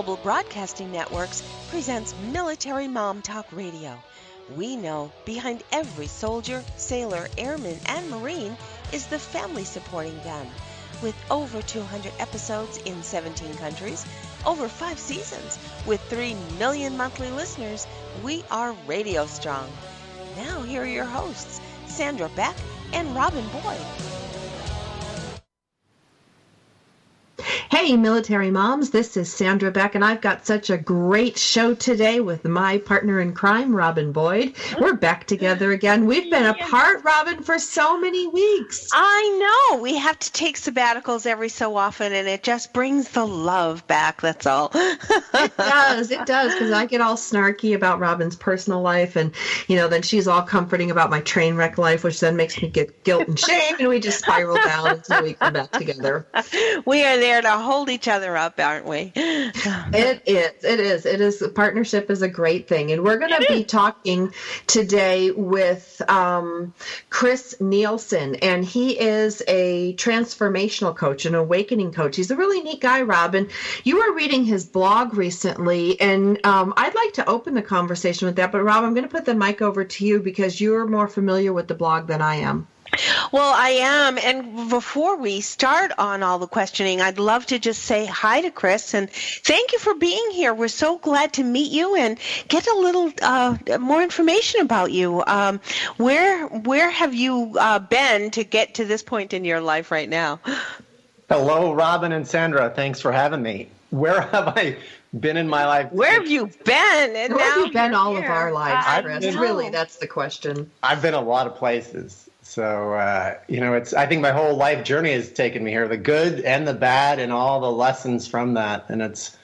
Global Broadcasting Networks presents Military Mom Talk Radio. We know behind every soldier, sailor, airman, and Marine is the family supporting them. With over 200 episodes in 17 countries, over five seasons, with 3 million monthly listeners, we are radio strong. Now, here are your hosts, Sandra Beck and Robin Boyd. Hey, military moms, this is Sandra Beck, and I've got such a great show today with my partner in crime, Robin Boyd. We're back together again. We've been apart, Robin, for so many weeks. I know. We have to take sabbaticals every so often, and it just brings the love back. That's all. it does. It does, because I get all snarky about Robin's personal life, and, you know, then she's all comforting about my train wreck life, which then makes me get guilt and shame, and we just spiral down until we come back together. We are there to hold each other up, aren't we? it is. It is. It is. Partnership is a great thing, and we're going to be talking today with um, Chris Nielson, and he is a transformational coach, an awakening coach. He's a really neat guy, Robin. You were reading his blog recently, and um, I'd like to open the conversation with that. But Rob, I'm going to put the mic over to you because you're more familiar with the blog than I am. Well, I am. And before we start on all the questioning, I'd love to just say hi to Chris and thank you for being here. We're so glad to meet you and get a little uh, more information about you. Um, where where have you uh, been to get to this point in your life right now? Hello, Robin and Sandra. Thanks for having me. Where have I been in my life? Where have you been? And Where have you been all here? of our lives, Chris? Really, that's the question. I've been a lot of places. So uh, you know, it's I think my whole life journey has taken me here, the good and the bad, and all the lessons from that, and it's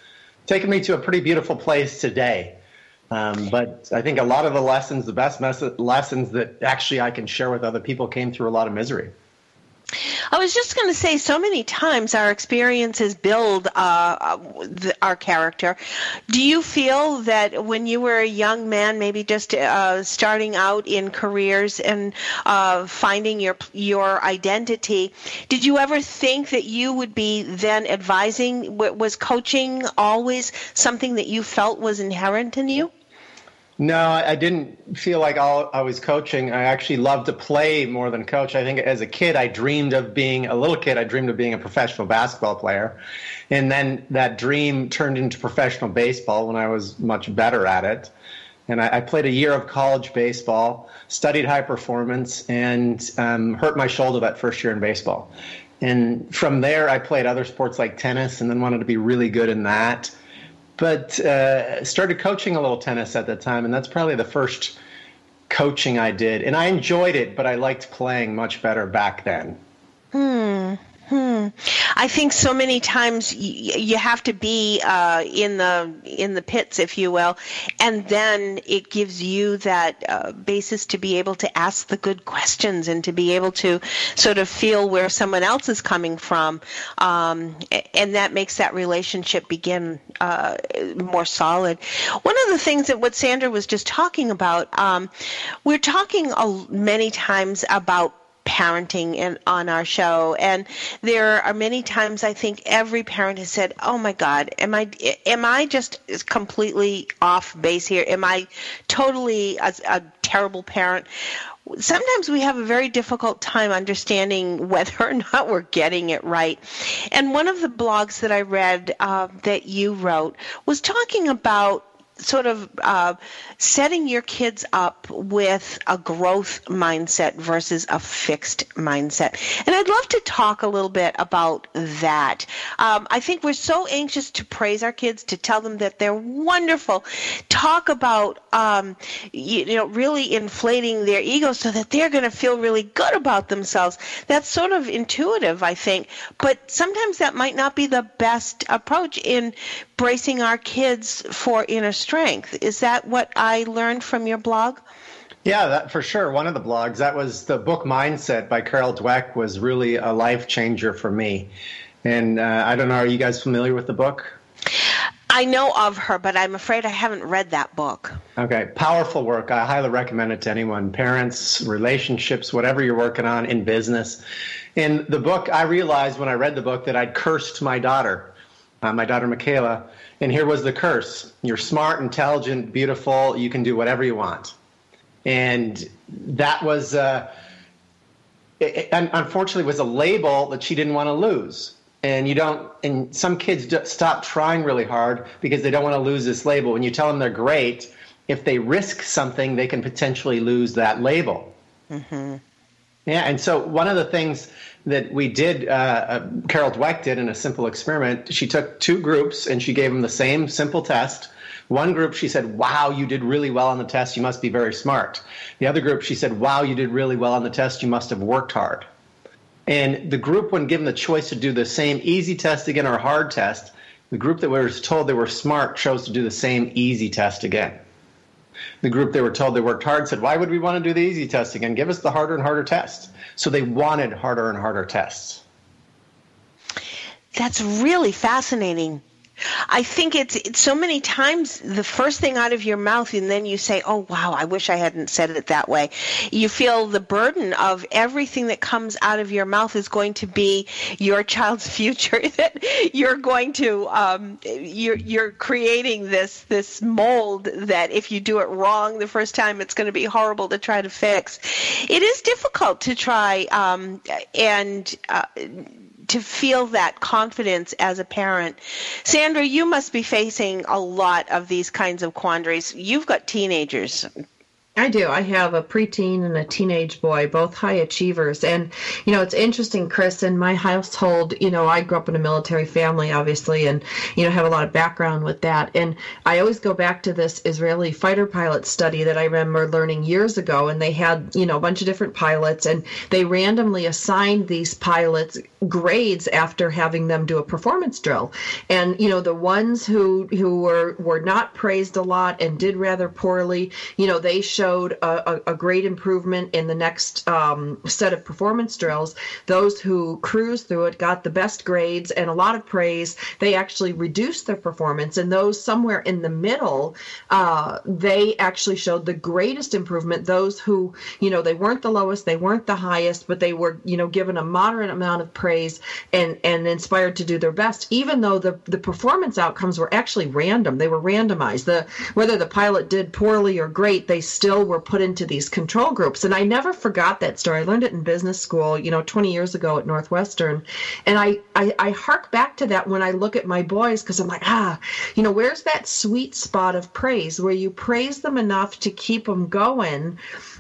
taken me to a pretty beautiful place today. Um, but I think a lot of the lessons, the best mes- lessons that actually I can share with other people, came through a lot of misery. I was just going to say, so many times our experiences build uh, the, our character. Do you feel that when you were a young man, maybe just uh, starting out in careers and uh, finding your your identity, did you ever think that you would be then advising? Was coaching always something that you felt was inherent in you? No, I didn't feel like I was coaching. I actually loved to play more than coach. I think as a kid, I dreamed of being a little kid. I dreamed of being a professional basketball player, and then that dream turned into professional baseball when I was much better at it. And I, I played a year of college baseball, studied high performance, and um, hurt my shoulder that first year in baseball. And from there, I played other sports like tennis, and then wanted to be really good in that but uh, started coaching a little tennis at that time, and that's probably the first coaching I did, and I enjoyed it, but I liked playing much better back then. Hmm. Hmm. I think so many times y- you have to be uh, in the in the pits, if you will, and then it gives you that uh, basis to be able to ask the good questions and to be able to sort of feel where someone else is coming from, um, and that makes that relationship begin uh, more solid. One of the things that what Sandra was just talking about, um, we're talking many times about parenting in, on our show. And there are many times I think every parent has said, "Oh my God, am I am I just completely off base here? Am I totally a, a terrible parent?" sometimes we have a very difficult time understanding whether or not we're getting it right. And one of the blogs that I read uh, that you wrote was talking about sort of uh, setting your kids up with a growth mindset versus a fixed mindset. And I'd love to talk a little bit about that. Um, I think we're so anxious to praise our kids, to tell them that they're wonderful, talk about, um, you, you know, really inflating their ego so that they're going to feel really good about themselves. That's sort of intuitive, I think. But sometimes that might not be the best approach in bracing our kids for inner strength. Is that what I learned from your blog? Yeah, that for sure. One of the blogs that was the book Mindset by Carol Dweck was really a life changer for me. And uh, I don't know, are you guys familiar with the book? I know of her, but I'm afraid I haven't read that book. Okay, powerful work. I highly recommend it to anyone parents, relationships, whatever you're working on in business. In the book, I realized when I read the book that I'd cursed my daughter, uh, my daughter Michaela. And here was the curse. You're smart, intelligent, beautiful, you can do whatever you want. And that was uh, it, it, unfortunately was a label that she didn't want to lose. And you don't and some kids stop trying really hard because they don't want to lose this label. When you tell them they're great if they risk something they can potentially lose that label. Mm-hmm. Yeah and so one of the things that we did uh, uh, carol dweck did in a simple experiment she took two groups and she gave them the same simple test one group, she said, Wow, you did really well on the test. You must be very smart. The other group, she said, Wow, you did really well on the test. You must have worked hard. And the group, when given the choice to do the same easy test again or hard test, the group that was told they were smart chose to do the same easy test again. The group they were told they worked hard said, Why would we want to do the easy test again? Give us the harder and harder tests. So they wanted harder and harder tests. That's really fascinating. I think it's, it's so many times the first thing out of your mouth, and then you say, "Oh wow, I wish I hadn't said it that way." You feel the burden of everything that comes out of your mouth is going to be your child's future. that you're going to um, you're you're creating this this mold that if you do it wrong the first time, it's going to be horrible to try to fix. It is difficult to try um, and. Uh, to feel that confidence as a parent. Sandra, you must be facing a lot of these kinds of quandaries. You've got teenagers. I do. I have a preteen and a teenage boy, both high achievers. And, you know, it's interesting, Chris, in my household, you know, I grew up in a military family, obviously, and, you know, have a lot of background with that. And I always go back to this Israeli fighter pilot study that I remember learning years ago. And they had, you know, a bunch of different pilots, and they randomly assigned these pilots grades after having them do a performance drill. And, you know, the ones who, who were, were not praised a lot and did rather poorly, you know, they showed showed a, a, great improvement in the next um, set of performance drills. Those who cruised through it got the best grades and a lot of praise. They actually reduced their performance, and those somewhere in the middle, uh, they actually showed the greatest improvement. Those who, you know, they weren't the lowest, they weren't the highest, but they were, you know, given a moderate amount of praise and and inspired to do their best, even though the the performance outcomes were actually random. They were randomized. The whether the pilot did poorly or great, they still still were put into these control groups. And I never forgot that story. I learned it in business school, you know, 20 years ago at Northwestern. And I, I, I hark back to that when I look at my boys because I'm like, ah, you know, where's that sweet spot of praise where you praise them enough to keep them going,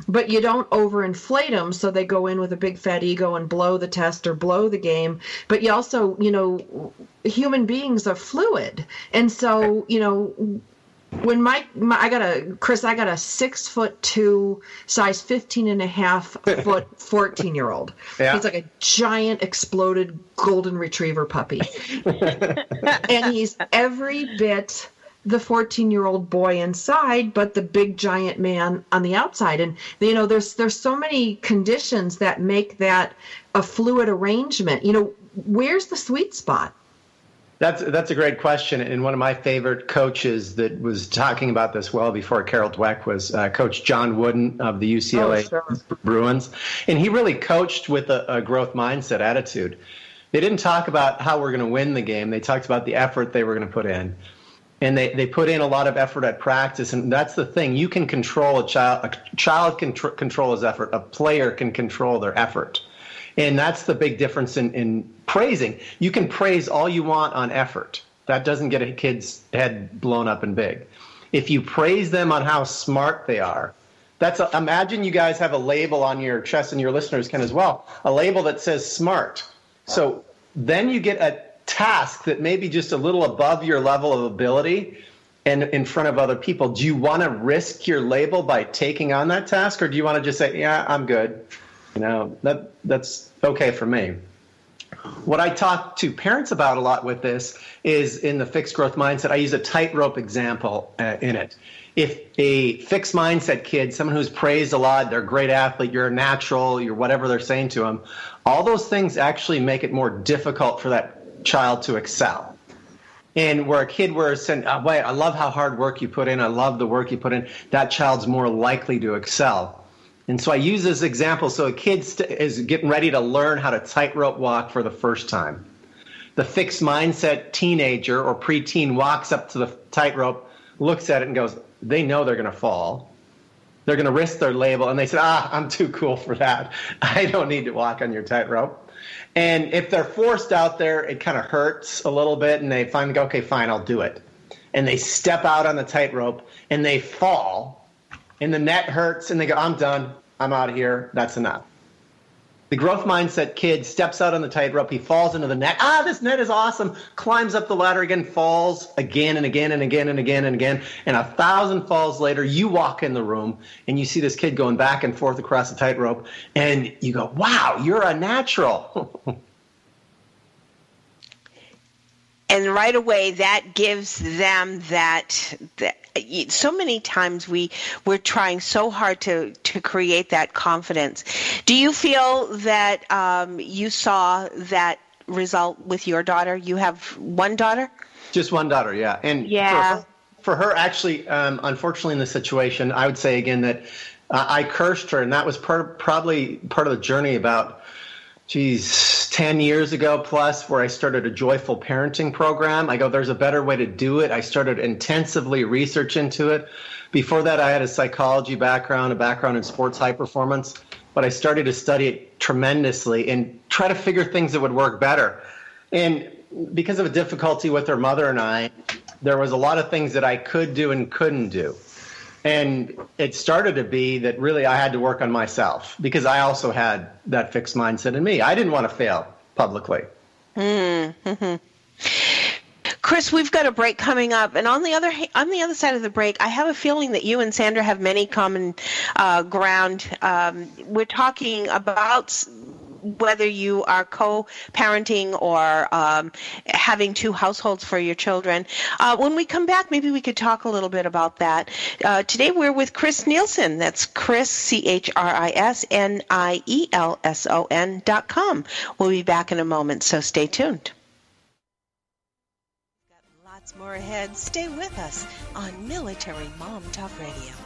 but you don't overinflate them so they go in with a big fat ego and blow the test or blow the game. But you also, you know, human beings are fluid. And so, you know, when my, my, I got a Chris, I got a six foot two, size 15 and a half foot 14 year old. Yeah. He's like a giant exploded golden retriever puppy. and he's every bit the 14 year old boy inside but the big giant man on the outside and you know there's there's so many conditions that make that a fluid arrangement you know where's the sweet spot that's that's a great question, and one of my favorite coaches that was talking about this well before Carol Dweck was uh, Coach John Wooden of the UCLA oh, sure. Bruins, and he really coached with a, a growth mindset attitude. They didn't talk about how we're going to win the game; they talked about the effort they were going to put in, and they they put in a lot of effort at practice, and that's the thing. You can control a child. A child can tr- control his effort. A player can control their effort. And that's the big difference in, in praising. You can praise all you want on effort. That doesn't get a kid's head blown up and big. If you praise them on how smart they are, that's a, imagine you guys have a label on your chest and your listeners can as well, a label that says smart. So then you get a task that may be just a little above your level of ability and in front of other people. Do you want to risk your label by taking on that task or do you want to just say, yeah, I'm good? You know, that that's okay for me. what I talk to parents about a lot with this is in the fixed growth mindset, I use a tightrope example uh, in it. If a fixed mindset kid, someone who's praised a lot, they're a great athlete, you're a natural, you're whatever they're saying to them, all those things actually make it more difficult for that child to excel. And where a kid were saying, oh, wait, I love how hard work you put in, I love the work you put in, that child's more likely to excel. And so I use this example. So a kid st- is getting ready to learn how to tightrope walk for the first time. The fixed mindset teenager or preteen walks up to the tightrope, looks at it, and goes, they know they're going to fall. They're going to risk their label. And they said, ah, I'm too cool for that. I don't need to walk on your tightrope. And if they're forced out there, it kind of hurts a little bit. And they finally go, okay, fine, I'll do it. And they step out on the tightrope and they fall and the net hurts and they go, I'm done. I'm out of here. That's enough. The growth mindset kid steps out on the tightrope. He falls into the net. Ah, this net is awesome. Climbs up the ladder again, falls again and again and again and again and again. And a thousand falls later, you walk in the room and you see this kid going back and forth across the tightrope. And you go, wow, you're a natural. and right away that gives them that, that so many times we we're trying so hard to to create that confidence. Do you feel that um, you saw that result with your daughter? You have one daughter? Just one daughter yeah. And yeah. for her, for her actually um, unfortunately in the situation i would say again that uh, i cursed her and that was part, probably part of the journey about geez, 10 years ago plus, where I started a joyful parenting program. I go, there's a better way to do it. I started intensively research into it. Before that, I had a psychology background, a background in sports high performance, but I started to study it tremendously and try to figure things that would work better. And because of a difficulty with her mother and I, there was a lot of things that I could do and couldn't do. And it started to be that really I had to work on myself because I also had that fixed mindset in me. I didn't want to fail publicly. Mm-hmm. Chris, we've got a break coming up, and on the other on the other side of the break, I have a feeling that you and Sandra have many common uh, ground. Um, we're talking about whether you are co-parenting or um, having two households for your children. Uh, when we come back, maybe we could talk a little bit about that. Uh, today we're with Chris Nielson. That's Chris C H R I S N I E L S O N dot com. We'll be back in a moment, so stay tuned. Lots more ahead. Stay with us on Military Mom Talk Radio.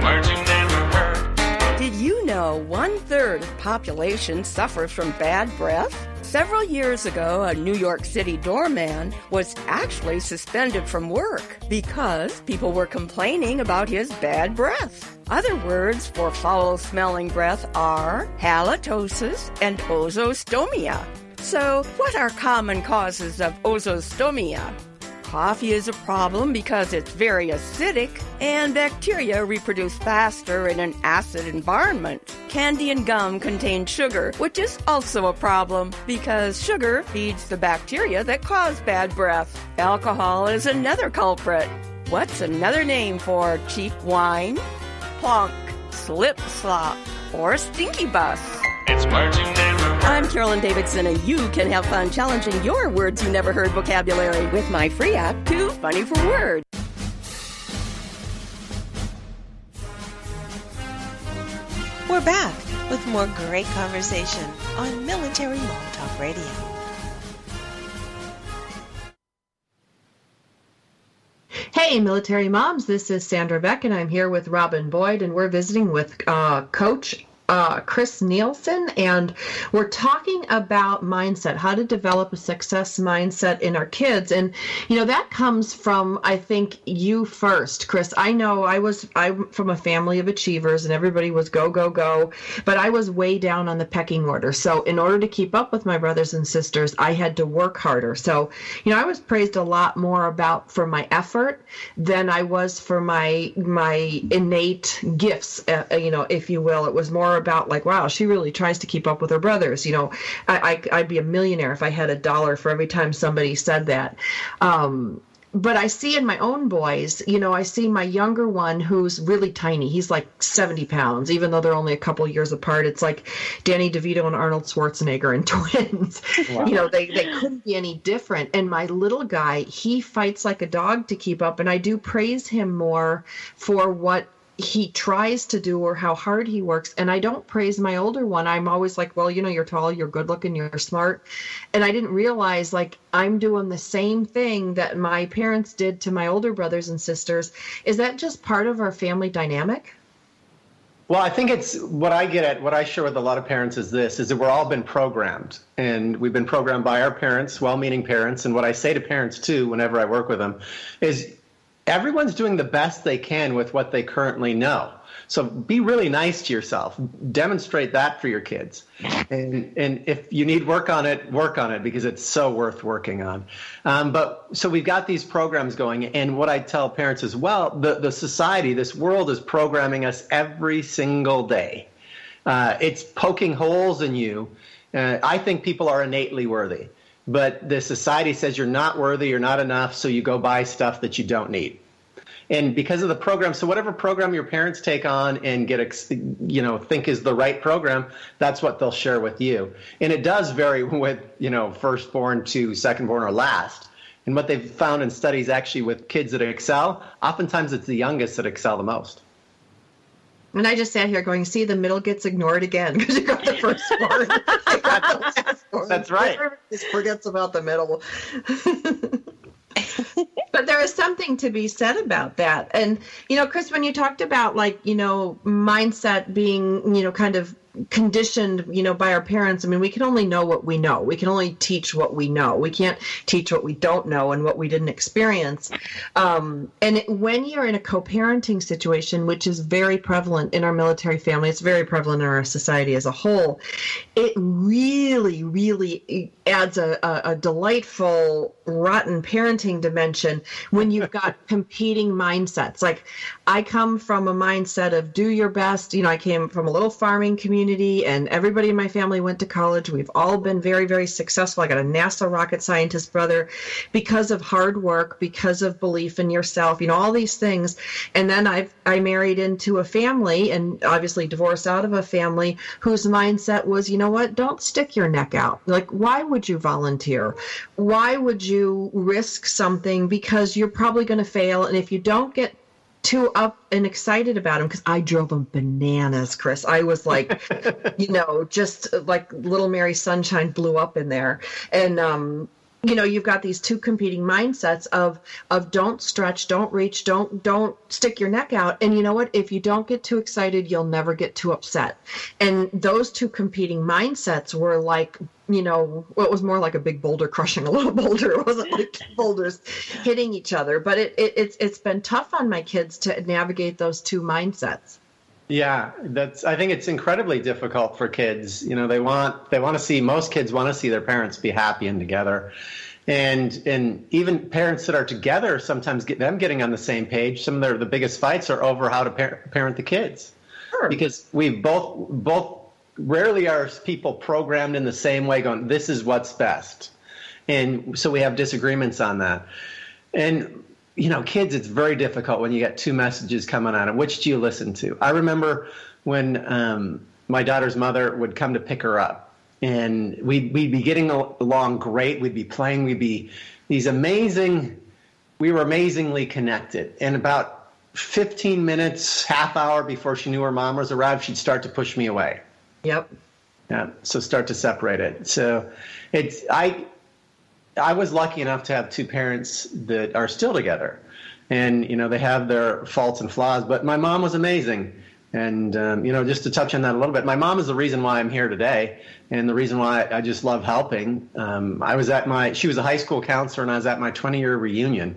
TogiNet.com. one third of population suffers from bad breath? Several years ago, a New York City doorman was actually suspended from work because people were complaining about his bad breath. Other words for foul smelling breath are halitosis and ozostomia. So, what are common causes of ozostomia? Coffee is a problem because it's very acidic and bacteria reproduce faster in an acid environment. Candy and gum contain sugar, which is also a problem because sugar feeds the bacteria that cause bad breath. Alcohol is another culprit. What's another name for cheap wine? Plonk, slip slop, or stinky bus. It's never heard. I'm Carolyn Davidson, and you can have fun challenging your words you never heard vocabulary with my free app, Too Funny for Words. We're back with more great conversation on Military Mom Talk Radio. Hey, military moms, this is Sandra Beck, and I'm here with Robin Boyd, and we're visiting with uh, Coach uh, Chris Nielson, and we're talking about mindset, how to develop a success mindset in our kids. And, you know, that comes from, I think, you first, Chris. I know I was, I'm from a family of achievers and everybody was go, go, go, but I was way down on the pecking order. So, in order to keep up with my brothers and sisters, I had to work harder. So, you know, I was praised a lot more about for my effort than I was for my, my innate gifts, uh, you know, if you will. It was more about like, wow, she really tries to keep up with her brothers. You know, I, I, would be a millionaire if I had a dollar for every time somebody said that. Um, but I see in my own boys, you know, I see my younger one who's really tiny. He's like 70 pounds, even though they're only a couple years apart. It's like Danny DeVito and Arnold Schwarzenegger and twins. Wow. You know, they, they couldn't be any different. And my little guy, he fights like a dog to keep up. And I do praise him more for what he tries to do or how hard he works. And I don't praise my older one. I'm always like, well, you know, you're tall, you're good looking, you're smart. And I didn't realize like I'm doing the same thing that my parents did to my older brothers and sisters. Is that just part of our family dynamic? Well, I think it's what I get at, what I share with a lot of parents is this, is that we're all been programmed. And we've been programmed by our parents, well-meaning parents. And what I say to parents too, whenever I work with them, is everyone's doing the best they can with what they currently know. So be really nice to yourself. Demonstrate that for your kids. And and if you need work on it, work on it because it's so worth working on. Um, but so we've got these programs going, and what I tell parents as well, the the society, this world is programming us every single day. Uh, it's poking holes in you. Uh, I think people are innately worthy but the society says you're not worthy, you're not enough, so you go buy stuff that you don't need. And because of the program, so whatever program your parents take on and get, you know, think is the right program, that's what they'll share with you. And it does vary with, you know, firstborn to secondborn or last. And what they've found in studies actually with kids that excel, oftentimes it's the youngest that excel the most. And I just sat here going, see, the middle gets ignored again because you got the first one. That's right. Just forgets about the middle. but there is something to be said about that. And, you know, Chris, when you talked about like, you know, mindset being, you know, kind of conditioned, you know, by our parents. I mean, we can only know what we know. We can only teach what we know. We can't teach what we don't know and what we didn't experience. Um, and it, when you're in a co-parenting situation, which is very prevalent in our military family, it's very prevalent in our society as a whole. It really, really adds a, a, a delightful, rotten parenting dimension when you've got competing mindsets. Like I come from a mindset of do your best. You know, I came from a little farming community community, and everybody in my family went to college. We've all been very, very successful. I got a NASA rocket scientist brother because of hard work, because of belief in yourself, you know, all these things. And then I've I married into a family and obviously divorced out of a family whose mindset was, you know what, don't stick your neck out. Like, why would you volunteer? Why would you risk something because you're probably going to fail? And if you don't get too up and excited about him because I drove him bananas, Chris. I was like, you know, just like little Mary Sunshine blew up in there. And um, you know you've got these two competing mindsets of of don't stretch don't reach don't don't stick your neck out and you know what if you don't get too excited you'll never get too upset and those two competing mindsets were like you know well, it was more like a big boulder crushing a little boulder it wasn't like two boulders hitting each other but it, it it's it's been tough on my kids to navigate those two mindsets yeah, that's. I think it's incredibly difficult for kids. You know, they want they want to see most kids want to see their parents be happy and together, and and even parents that are together sometimes get them getting on the same page. Some of their the biggest fights are over how to par- parent the kids, sure. because we both both rarely are people programmed in the same way. Going, this is what's best, and so we have disagreements on that, and you know, kids, it's very difficult when you get two messages coming on it. Which do you listen to? I remember when um, my daughter's mother would come to pick her up, and we'd, we'd be getting along great. We'd be playing. We'd be these amazing, we were amazingly connected. And about 15 minutes, half hour before she knew her mom was arrived, she'd start to push me away. Yep. Yeah. So start to separate it. So it's I I was lucky enough to have two parents that are still together, and you know they have their faults and flaws. But my mom was amazing, and um, you know just to touch on that a little bit, my mom is the reason why I'm here today, and the reason why I just love helping. Um, I was at my she was a high school counselor, and I was at my 20 year reunion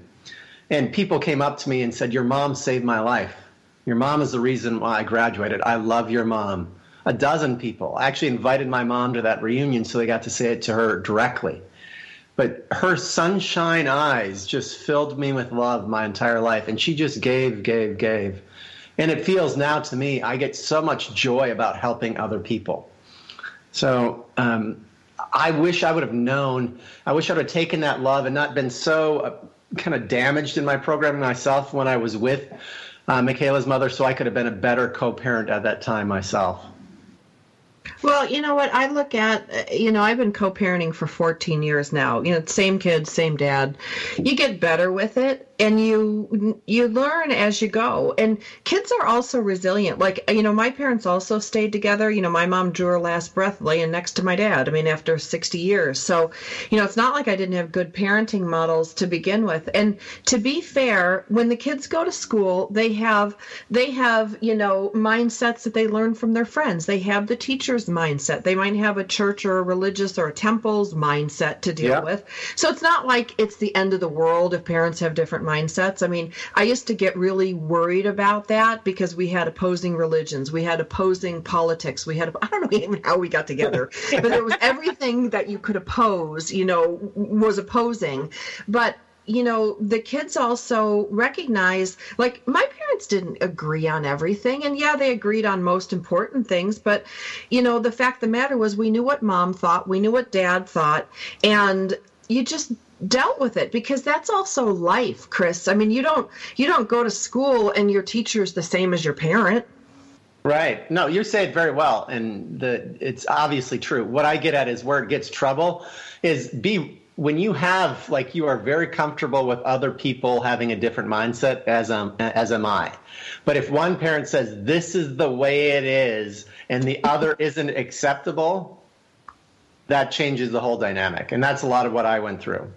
and people came up to me and said, Your mom saved my life. Your mom is the reason why I graduated. I love your mom. A dozen people. I actually invited my mom to that reunion so they got to say it to her directly. But her sunshine eyes just filled me with love my entire life. And she just gave, gave, gave. And it feels now to me, I get so much joy about helping other people. So um, I wish I would have known, I wish I would have taken that love and not been so uh, kind of damaged in my programming myself when I was with uh, Michaela's mother, so I could have been a better co-parent at that time myself. Well, you know what I look at, uh, you know, I've been co-parenting for 14 years now. You know, same kids, same dad. You get better with it and you you learn as you go. And kids are also resilient. Like, you know, my parents also stayed together. You know, my mom drew her last breath laying next to my dad. I mean, after 60 years. So, you know, it's not like I didn't have good parenting models to begin with. And to be fair, when the kids go to school, they have they have, you know, mindsets that they learn from their friends. They have the teachers mindset. They might have a church or a religious or a temple's mindset to deal yeah. with. So it's not like it's the end of the world if parents have different mindsets. I mean, I used to get really worried about that because we had opposing religions, we had opposing politics, we had I don't know even how we got together, but it was everything that you could oppose, you know, was opposing. But you know, the kids also recognize, like, my parents didn't agree on everything. And yeah, they agreed on most important things. But, you know, the fact the matter was we knew what mom thought, we knew what dad thought. And you just dealt with it because that's also life chris i mean you don't you don't go to school and your teacher's the same as your parent Right. No, you say it very well, and the it's obviously true. What I get at is where it gets trouble is be when you have like you are very comfortable with other people having a different mindset as um as am I. But if one parent says this is the way it is and the other isn't acceptable, that changes the whole dynamic. And that's a lot of what I went through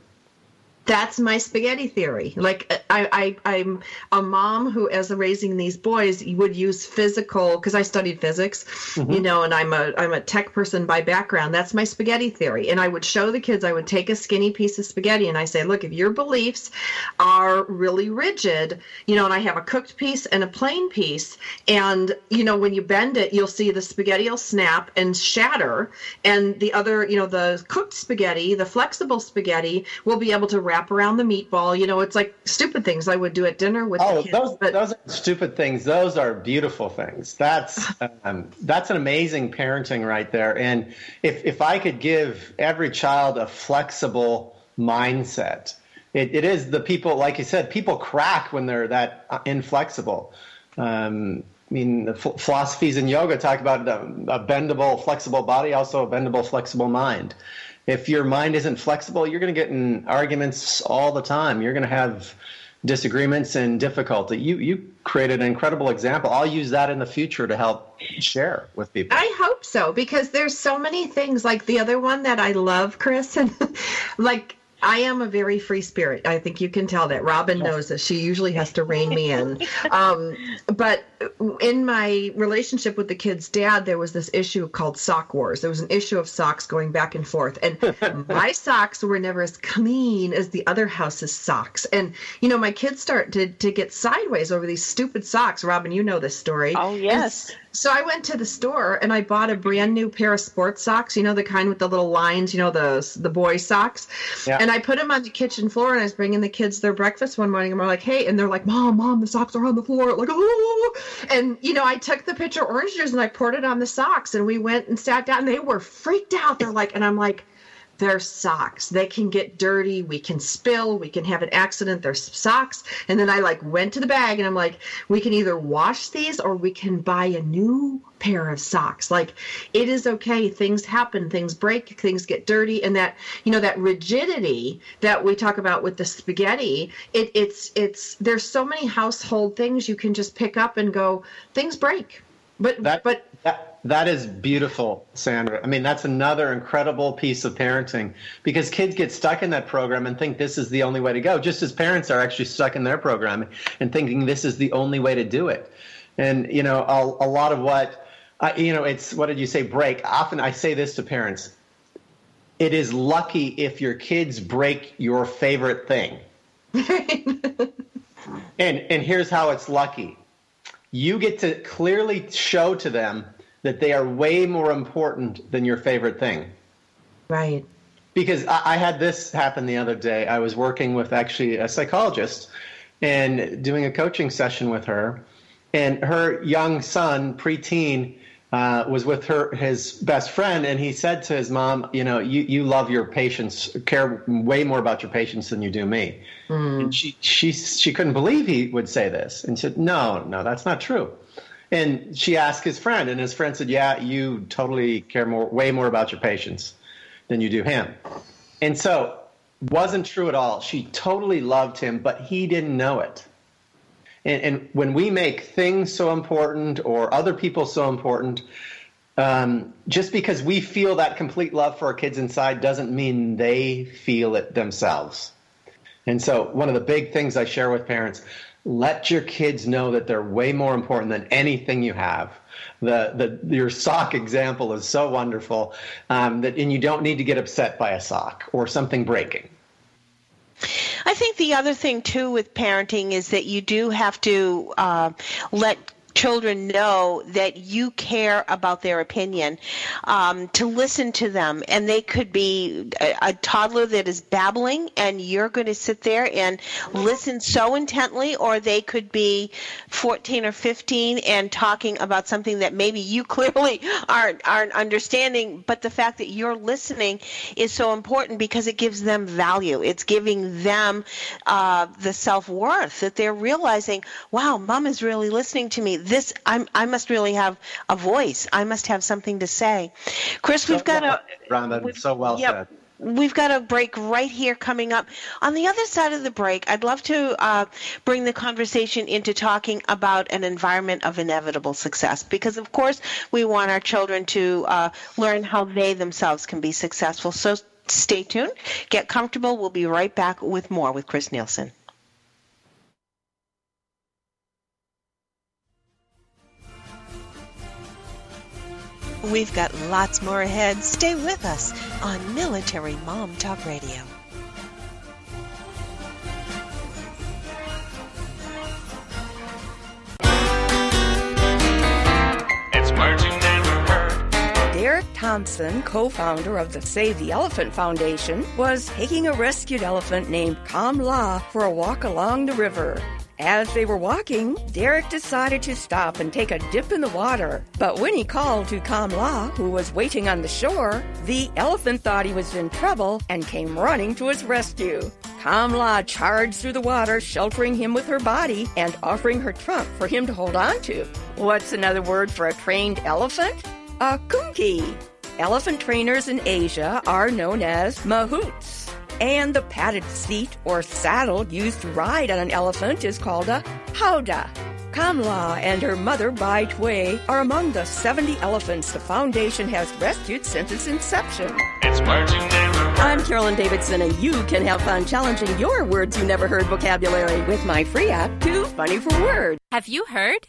that's my spaghetti theory. Like I, I I'm a mom who, as raising these boys, would use physical because I studied physics, mm-hmm. you know, and I'm a I'm a tech person by background. That's my spaghetti theory. And I would show the kids. I would take a skinny piece of spaghetti and I say, look, if your beliefs are really rigid, you know, and I have a cooked piece and a plain piece, and you know, when you bend it, you'll see the spaghetti will snap and shatter, and the other, you know, the cooked spaghetti, the flexible spaghetti, will be able to wrap wrap around the meatball. You know, it's like stupid things I would do at dinner with oh, the kids. Those, but... those are stupid things. Those are beautiful things. That's um, that's an amazing parenting right there. And if if I could give every child a flexible mindset, it, it is the people, like you said, people crack when they're that uh, inflexible. Um, I mean, the philosophies in yoga talk about a bendable, flexible body, also a bendable, flexible mind if your mind isn't flexible, you're going to get in arguments all the time. You're going to have disagreements and difficulty. You you created an incredible example. I'll use that in the future to help share with people. I hope so because there's so many things like the other one that I love, Chris, and like I am a very free spirit. I think you can tell that. Robin knows that she usually has to rein me in. Um, but in my relationship with the kid's dad, there was this issue called sock wars. There was an issue of socks going back and forth. And my socks were never as clean as the other house's socks. And, you know, my kids start to, to get sideways over these stupid socks. Robin, you know this story. Oh, yes. And so I went to the store and I bought a brand new pair of sports socks, you know, the kind with the little lines, you know, the the boy socks. Yeah. And I put them on the kitchen floor and I was bringing the kids their breakfast one morning and we're like, hey, and they're like, mom, mom, the socks are on the floor. Like, oh, and you know, I took the pitcher of orange juice and I poured it on the socks and we went and sat down and they were freaked out. They're like, and I'm like, they're socks. They can get dirty. We can spill. We can have an accident. They're socks. And then I like went to the bag and I'm like, we can either wash these or we can buy a new pair of socks. Like it is okay. Things happen, things break, things get dirty, and that you know that rigidity that we talk about with the spaghetti. It, it's it's there's so many household things you can just pick up and go. Things break, but that, but that that is beautiful, Sandra. I mean, that's another incredible piece of parenting because kids get stuck in that program and think this is the only way to go, just as parents are actually stuck in their program and thinking this is the only way to do it. And you know, a, a lot of what uh, you know, it's what did you say? Break. Often I say this to parents. It is lucky if your kids break your favorite thing. and and here's how it's lucky. You get to clearly show to them that they are way more important than your favorite thing. Right. Because I, I had this happen the other day. I was working with actually a psychologist and doing a coaching session with her, and her young son, preteen, uh, was with her his best friend, and he said to his mom, "You know, you, you love your patients, care way more about your patients than you do me." Mm. And she she she couldn't believe he would say this, and said, "No, no, that's not true." And she asked his friend, and his friend said, "Yeah, you totally care more, way more about your patients than you do him." And so, wasn't true at all. She totally loved him, but he didn't know it. And, and when we make things so important or other people so important, um, just because we feel that complete love for our kids inside doesn't mean they feel it themselves. And so, one of the big things I share with parents let your kids know that they're way more important than anything you have. The, the your sock example is so wonderful um, that, and you don't need to get upset by a sock or something breaking. I think the other thing too with parenting is that you do have to uh, let children know that you care about their opinion, um, to listen to them. And they could be a, a, toddler that is babbling, and you're going to sit there and listen so intently, or they could be 14 or 15 and talking about something that maybe you clearly aren't aren't understanding. But the fact that you're listening is so important because it gives them value. It's giving them uh, the self worth that they're realizing, wow, mom is really listening to me this I'm, I must really have a voice. I must have something to say. Chris, we've got a Rhonda, so well yep, said. We've got a break right here coming up. On the other side of the break, I'd love to uh, bring the conversation into talking about an environment of inevitable success because, of course, we want our children to uh, learn how they themselves can be successful. So stay tuned, get comfortable. We'll be right back with more with Chris Nielson. We've got lots more ahead. Stay with us on Military Mom Talk Radio. It's words you never heard. Darrick Thomson, co founder of the Save the Elephant Foundation, was taking a rescued elephant named Kamla for a walk along the river. As they were walking, Darrick decided to stop and take a dip in the water. But when he called to Kamla, who was waiting on the shore, the elephant thought he was in trouble and came running to his rescue. Kamla charged through the water, sheltering him with her body and offering her trunk for him to hold on to. What's another word for a trained elephant? A kumki. Elephant trainers in Asia are known as mahouts and the padded seat or saddle used to ride on an elephant is called a howdah. Kamla and her mother Bai Tui are among the 70 elephants the foundation has rescued since its inception. It's words you never heard. I'm Carolyn Davidson, and you can have fun challenging your words you never heard vocabulary with my free app, Too Funny for Words. Have you heard?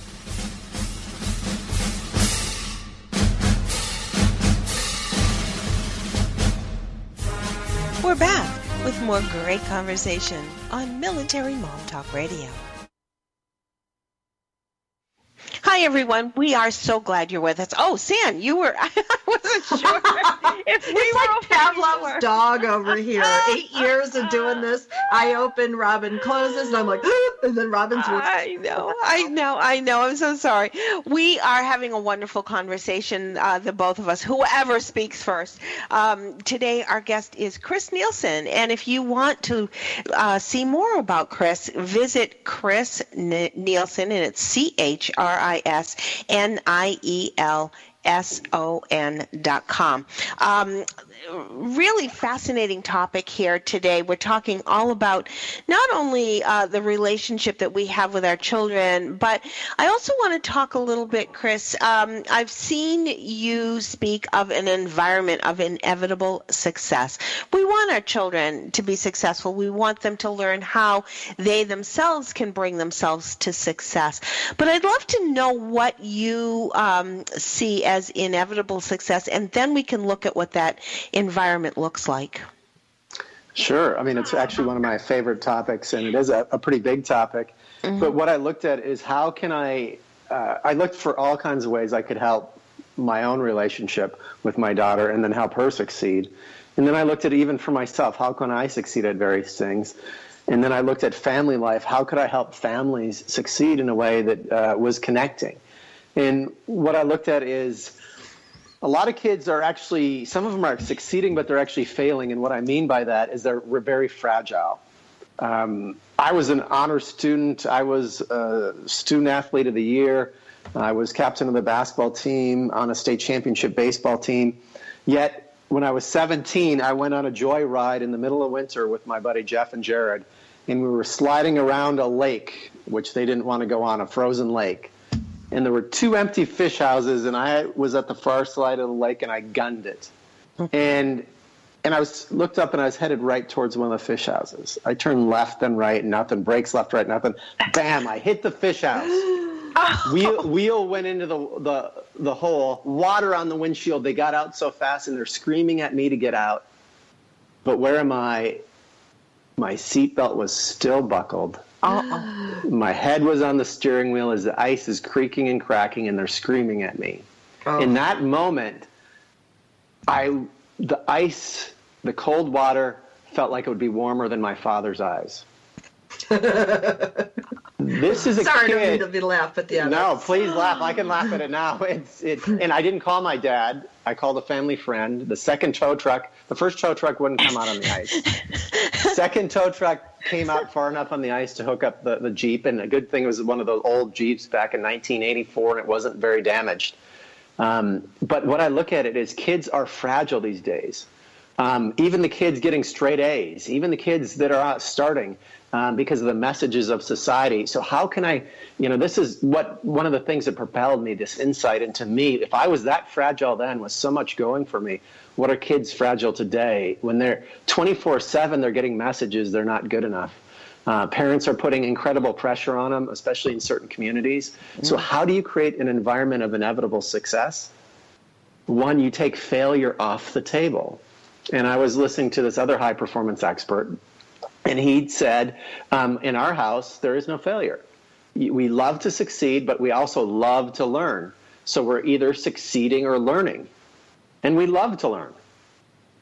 We're back with more great conversation on Military Mom Talk Radio. Hi, everyone. We are so glad you're with us. Oh, San, you were, I wasn't sure if we It's were like Pavlov's dog over here. Eight years of doing this. I open, Robin closes, and I'm like, and then Robin's with I know, I know, I know. I'm so sorry. We are having a wonderful conversation, uh, the both of us, whoever speaks first. Um, today, our guest is Chris Nielson. And if you want to uh, see more about Chris, visit Chris N- Nielson, and it's C H R I S N I E L S O N dot com. Um, really fascinating topic here today. We're talking all about not only uh, the relationship that we have with our children, but I also want to talk a little bit, Chris. Um, I've seen you speak of an environment of inevitable success. We want our children to be successful. We want them to learn how they themselves can bring themselves to success. But I'd love to know what you um, see as inevitable success, and then we can look at what that environment looks like. Sure. I mean, it's actually one of my favorite topics, and it is a, a pretty big topic. But what I looked at is how can I, uh, I looked for all kinds of ways I could help my own relationship with my daughter and then help her succeed. And then I looked at even for myself, how can I succeed at various things? And then I looked at family life. How could I help families succeed in a way that uh, was connecting? And what I looked at is a lot of kids are actually, some of them are succeeding, but they're actually failing. And what I mean by that is they're very fragile. Um, I was an honor student. I was a student athlete of the year. I was captain of the basketball team on a state championship baseball team. Yet, when I was 17, I went on a joy ride in the middle of winter with my buddy Jeff and Jared, and we were sliding around a lake, which they didn't want to go on, a frozen lake. And there were two empty fish houses, and I was at the far side of the lake, and I gunned it. And and I was looked up and I was headed right towards one of the fish houses. I turned left and right, nothing. Brakes left, right, nothing. Bam! I hit the fish house. Wheel, wheel went into the, the the hole. Water on the windshield. They got out so fast, and they're screaming at me to get out. But where am I? My seatbelt was still buckled. My head was on the steering wheel as the ice is creaking and cracking, and they're screaming at me. In oh. that moment, I the ice, the cold water felt like it would be warmer than my father's eyes. this is a Sorry, kid. to be laugh, but yeah. No, please laugh. I can laugh at it now. It's it, and I didn't call my dad. I called a family friend. The second tow truck, the first tow truck wouldn't come out on the ice. second tow truck came out far enough on the ice to hook up the, the Jeep. And a good thing it was one of those old Jeeps back in 1984, and it wasn't very damaged. Um, but what I look at it is kids are fragile these days. Um, even the kids getting straight A's, even the kids that are out starting um, because of the messages of society. So how can I, you know, this is what one of the things that propelled me, this insight into me. If I was that fragile then with so much going for me, what are kids fragile today? When they're 24 7, they're getting messages they're not good enough. Uh, parents are putting incredible pressure on them, especially in certain communities. So, how do you create an environment of inevitable success? One, you take failure off the table. And I was listening to this other high performance expert, and he'd said, um, In our house, there is no failure. We love to succeed, but we also love to learn. So, we're either succeeding or learning. And we love to learn.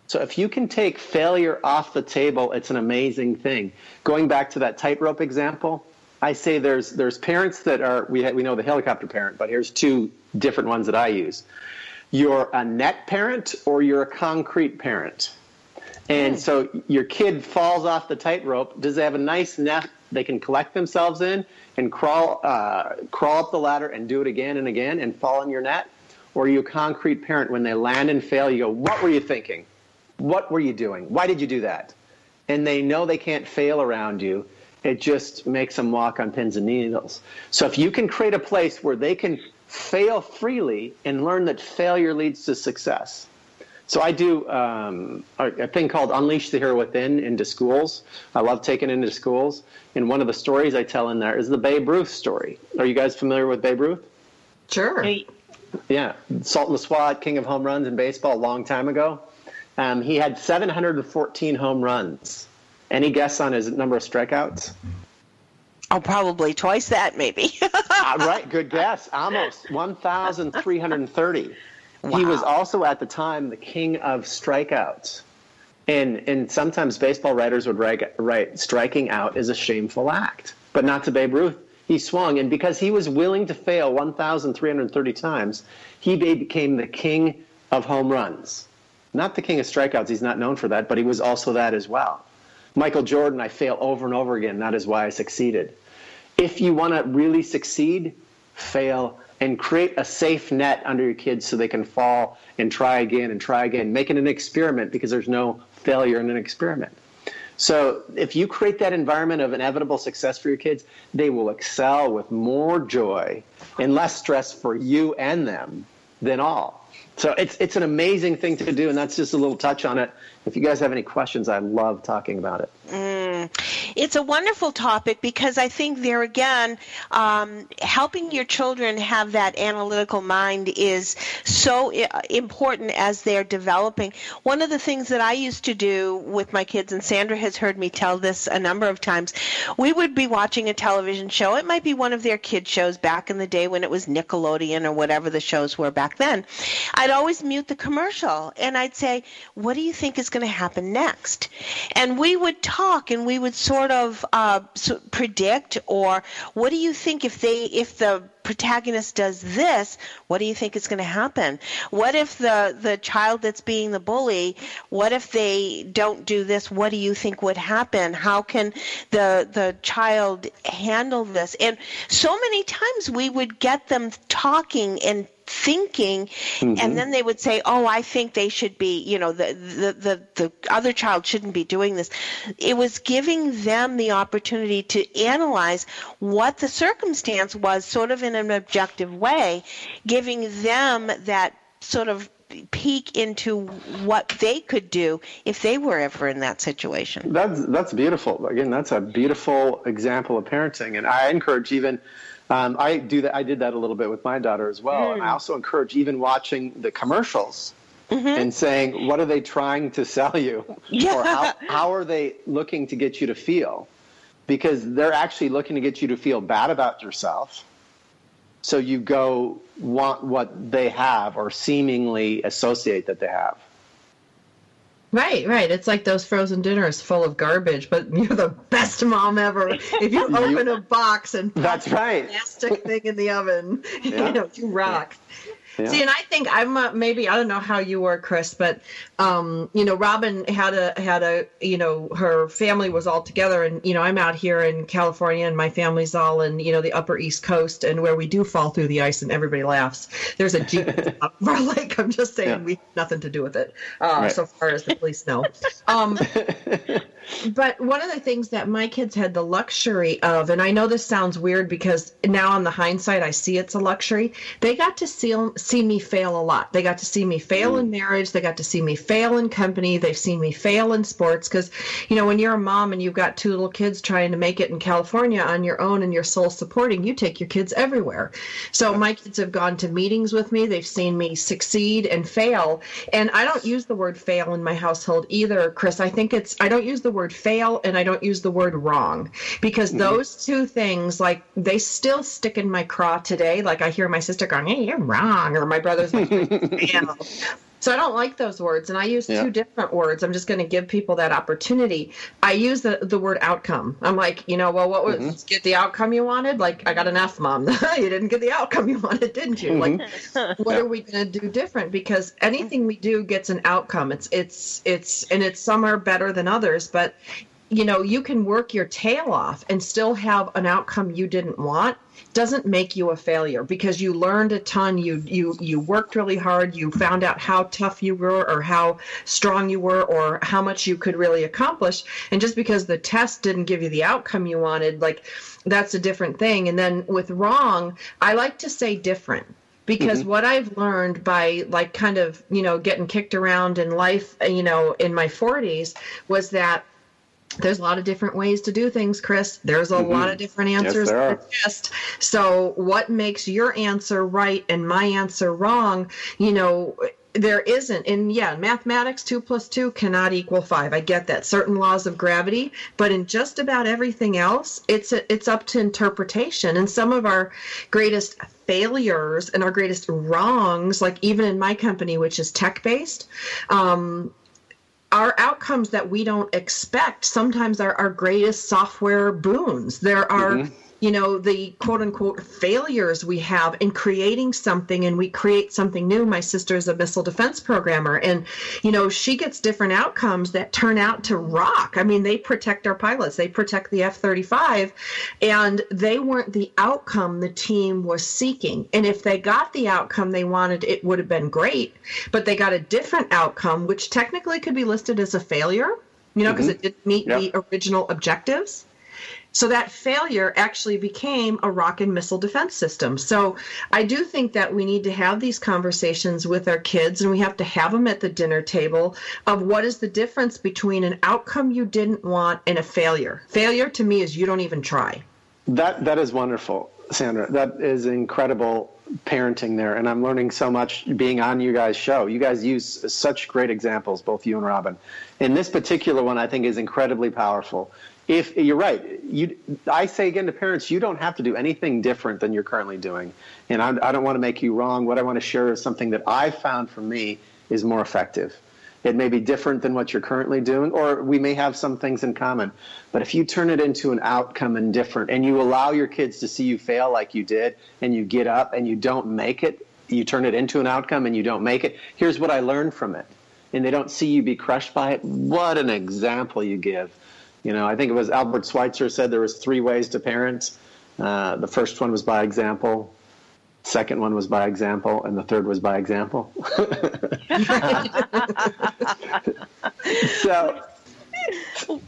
So if you can take failure off the table, it's an amazing thing. Going back to that tightrope example, I say there's there's parents that are we ha- we know the helicopter parent, but here's two different ones that I use. You're a net parent or you're a concrete parent. And so your kid falls off the tightrope. Does they have a nice net they can collect themselves in and crawl uh, crawl up the ladder and do it again and again and fall in your net? Or are you a concrete parent when they land and fail? You go, what were you thinking? What were you doing? Why did you do that? And they know they can't fail around you. It just makes them walk on pins and needles. So if you can create a place where they can fail freely and learn that failure leads to success. So I do um, a, a thing called Unleash the Hero Within into schools. I love taking it into schools. And one of the stories I tell in there is the Babe Ruth story. Are you guys familiar with Babe Ruth? Sure. Yeah, Sultan the Swat, king of home runs in baseball, a long time ago. Um, he had 714 home runs. Any guess on his number of strikeouts? Oh, probably twice that, maybe. uh, right, good guess. Almost 1,330. He was also at the time the king of strikeouts. And, and sometimes baseball writers would write, write striking out is a shameful act, but not to Babe Ruth. He swung, and because he was willing to fail 1,330 times, he became the king of home runs. Not the king of strikeouts, he's not known for that, but he was also that as well. Michael Jordan, I fail over and over again. That is why I succeeded. If you want to really succeed, fail and create a safe net under your kids so they can fall and try again and try again. Make it an experiment because there's no failure in an experiment. So if you create that environment of inevitable success for your kids, they will excel with more joy and less stress for you and them than all. So it's it's an amazing thing to do, and that's just a little touch on it. If you guys have any questions, I love talking about it. Mm. It's a wonderful topic because I think there again, um, helping your children have that analytical mind is so important as they're developing. One of the things that I used to do with my kids, and Sandra has heard me tell this a number of times, we would be watching a television show. It might be one of their kid shows back in the day when it was Nickelodeon or whatever the shows were back then. I'd always mute the commercial and I'd say, What do you think is going to happen next? And we would talk and we would sort of uh, predict, or what do you think if they if the protagonist does this, what do you think is going to happen? What if the the child that's being the bully, what if they don't do this? What do you think would happen? How can the the child handle this? And so many times we would get them talking and thinking mm-hmm. and then they would say oh i think they should be you know the, the the the other child shouldn't be doing this it was giving them the opportunity to analyze what the circumstance was sort of in an objective way giving them that sort of peek into what they could do if they were ever in that situation. That's that's beautiful. Again, that's a beautiful example of parenting, and I encourage even um, I do that. I did that a little bit with my daughter as well, mm. and I mm. also encourage even watching the commercials mm-hmm. and saying, "What are they trying to sell you?" Yeah. or how, how are they looking to get you to feel? Because they're actually looking to get you to feel bad about yourself. So you go want what they have or seemingly associate that they have. Right, right. It's like those frozen dinners full of garbage, but you're the best mom ever. If you open a box and that's right, plastic thing in the oven, yeah. you know, you rock. Yeah. Yeah. See, and I think I'm uh, maybe I don't know how you were, Chris, but um, you know, Robin had a had a you know her family was all together, and you know I'm out here in California, and my family's all in you know the Upper East Coast, and where we do fall through the ice, and everybody laughs. There's a jeep up our lake. I'm just saying yeah. we have nothing to do with it, uh, right. so far as the police know. Um, but one of the things that my kids had the luxury of, and I know this sounds weird because now on the hindsight I see it's a luxury. They got to see see me fail a lot. They got to see me fail mm. in marriage. They got to see me fail in company. They've seen me fail in sports because, you know, when you're a mom and you've got two little kids trying to make it in California on your own and you're sole supporting, you take your kids everywhere. So my kids have gone to meetings with me. They've seen me succeed and fail. And I don't use the word fail in my household either, Chris. I think it's, I don't use the word fail and I don't use the word wrong because mm-hmm. those two things, like, they still stick in my craw today. Like I hear my sister going, hey, you're wrong or my brother's like, So I don't like those words, and I use yeah. two different words. I'm just going to give people that opportunity. I use the, the word outcome. I'm like, you know, well, what was mm-hmm. get the outcome you wanted? Like, I got an F, mom. you didn't get the outcome you wanted, didn't you? Mm-hmm. Like, what yeah. are we going to do different? Because anything we do gets an outcome. It's it's it's and it's some are better than others, but you know, you can work your tail off and still have an outcome you didn't want doesn't make you a failure because you learned a ton. You you you worked really hard. You found out how tough you were or how strong you were or how much you could really accomplish. And just because the test didn't give you the outcome you wanted like that's a different thing. And then with wrong i like to say different because mm-hmm. what I've learned by like kind of, you know, getting kicked around in life, you know, in my 40s was that there's a lot of different ways to do things, Chris. There's a lot of different answers there on are. the test. So, what makes your answer right and my answer wrong? You know, there isn't. And yeah, in mathematics, two plus two cannot equal five. I get that. Certain laws of gravity, but in just about everything else, it's it's up to interpretation. And some of our greatest failures and our greatest wrongs, like even in my company, which is tech based, um, our outcomes that we don't expect sometimes are our greatest software boons. There are, mm-hmm. You know, the quote unquote failures we have in creating something and we create something new. My sister is a missile defense programmer and, you know, she gets different outcomes that turn out to rock. I mean, they protect our pilots, they protect the F 35, and they weren't the outcome the team was seeking. And if they got the outcome they wanted, it would have been great, but they got a different outcome, which technically could be listed as a failure, you know, because mm-hmm. it didn't meet Yep. the original objectives. So that failure actually became a rocket missile defense system. So I do think that we need to have these conversations with our kids and we have to have them at the dinner table of what is the difference between an outcome you didn't want and a failure. Failure to me is you don't even try. That that is wonderful, Sandra. That is incredible parenting there, and I'm learning so much being on you guys' show. You guys use such great examples, both you and Robin. And this particular one, I think, is incredibly powerful. If you're right, you, I say again to parents, you don't have to do anything different than you're currently doing. And I, I don't want to make you wrong. What I want to share is something that I found for me is more effective. It may be different than what you're currently doing, or we may have some things in common. But if you turn it into an outcome and different, and you allow your kids to see you fail like you did, and you get up and you don't make it, you turn it into an outcome and you don't make it, here's what I learned from it. And they don't see you be crushed by it. What an example you give. You know, I think it was Albert Schweitzer said there was three ways to parent. Uh, the first one was by example. Second one was by example, and the third was by example. so,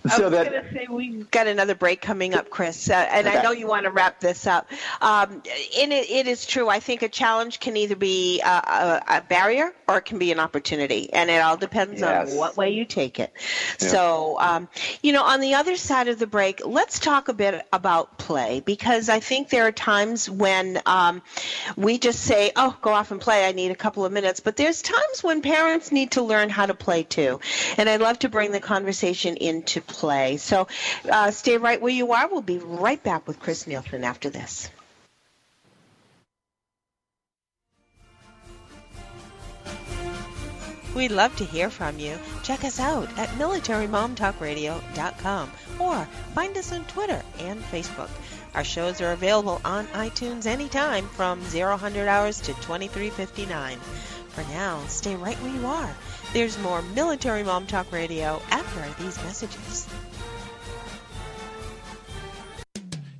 I so was that going to say we've got another break coming up, Chris, uh, and I know you want to wrap this up. Um, and it, it is true. I think a challenge can either be a, a, a barrier or it can be an opportunity, and it all depends Yes. on what way you take it. So, um, you know, on the other side of the break, let's talk a bit about play because I think there are times when um, we just say, "Oh, go off and play. I need a couple of minutes," but there's times when parents need to learn how to play too, and I'd love to bring the conversation into play. So, uh, stay right where you are. We'll be right back with Chris Nielson after this. We'd love to hear from you. Check us out at militarymomtalkradio.com or find us on Twitter and Facebook. Our shows are available on iTunes anytime from 0 100 hours to 2359. For now, stay right where you are. There's more Military Mom Talk Radio after these messages.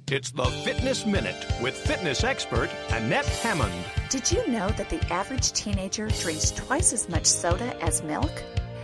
It's the Fitness Minute with fitness expert Annette Hammond. Did you know that the average teenager drinks twice as much soda as milk?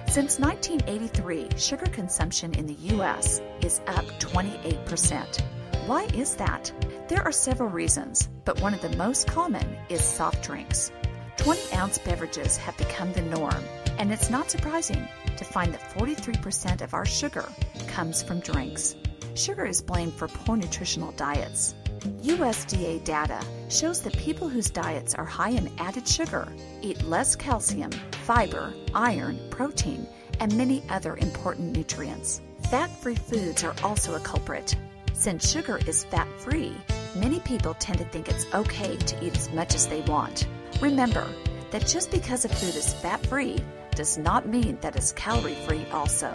Since 1983, sugar consumption in the U.S. is up 28%. Why is that? There are several reasons, but one of the most common is soft drinks. 20 ounce beverages have become the norm, and it's not surprising to find that 43% of our sugar comes from drinks. Sugar is blamed for poor nutritional diets. USDA data shows that people whose diets are high in added sugar eat less calcium, fiber, iron, protein, and many other important nutrients. Fat free foods are also a culprit. Since sugar is fat free, many people tend to think it's okay to eat as much as they want. Remember that just because a food is fat free does not mean that it's calorie free also.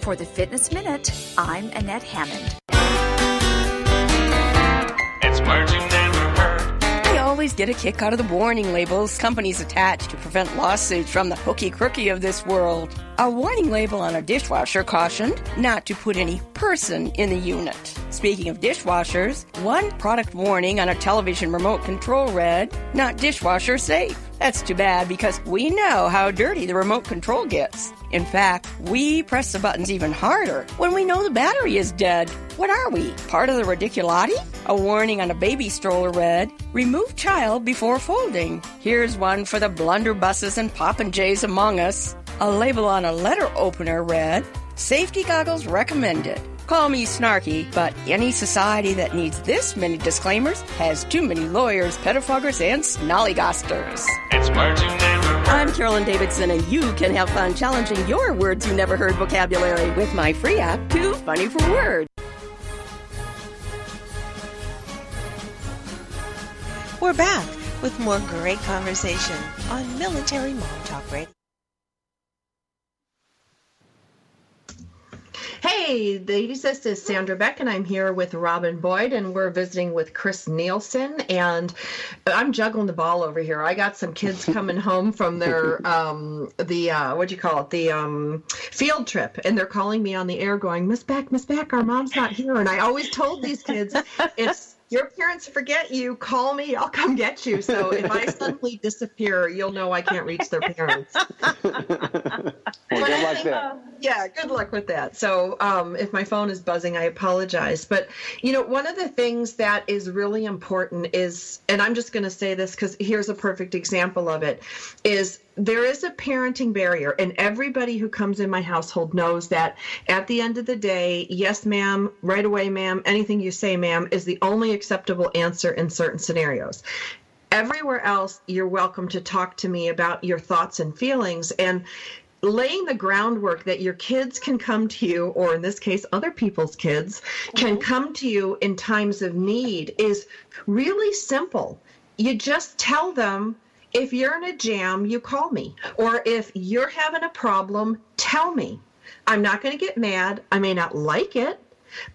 For the Fitness Minute, I'm Annette Hammond. It's words you never heard. I always get a kick out of the warning labels companies attach to prevent lawsuits from the hooky crooky of this world. A warning label on a dishwasher cautioned not to put any person in the unit. Speaking of dishwashers, one product warning on a television remote control read, not dishwasher safe. That's too bad because we know how dirty the remote control gets. In fact, we press the buttons even harder when we know the battery is dead. What are we? Part of the radiculati? A warning on a baby stroller read, Remove child before folding. Here's one for the blunderbusses and popinjays among us. A label on a letter opener read, Safety goggles recommended. Call me snarky, but any society that needs this many disclaimers has too many lawyers, pettifoggers, and snollygosters. It's merging never hurt. I'm Carolyn Davidson, and you can have fun challenging your words you never heard vocabulary with my free app, Too Funny for Words. We're back with more great conversation on Military Mom Talk Radio. Hey, ladies, this is Sandra Beck, and I'm here with Robin Boyd, and we're visiting with Chris Nielson. And I'm juggling the ball over here. I got some kids coming home from their um, the uh, what do you call it, the um, field trip, and they're calling me on the air, going, "Miss Beck, Miss Beck, our mom's not here." And I always told these kids, "It's your parents forget you, call me, I'll come get you. So if I suddenly disappear, you'll know I can't reach their parents. Well, good luck there. Yeah, good luck with that. So um, if my phone is buzzing, I apologize. But, you know, one of the things that is really important is, and I'm just going to say this because here's a perfect example of it, is there is a parenting barrier and everybody who comes in my household knows that at the end of the day yes ma'am right away ma'am anything you say ma'am is the only acceptable answer in certain scenarios. Everywhere else you're welcome to talk to me about your thoughts and feelings and laying the groundwork that your kids can come to you or in this case other people's kids can mm-hmm. come to you in times of need is really simple. You just tell them if you're in a jam, you call me. Or if you're having a problem, tell me. I'm not going to get mad. I may not like it,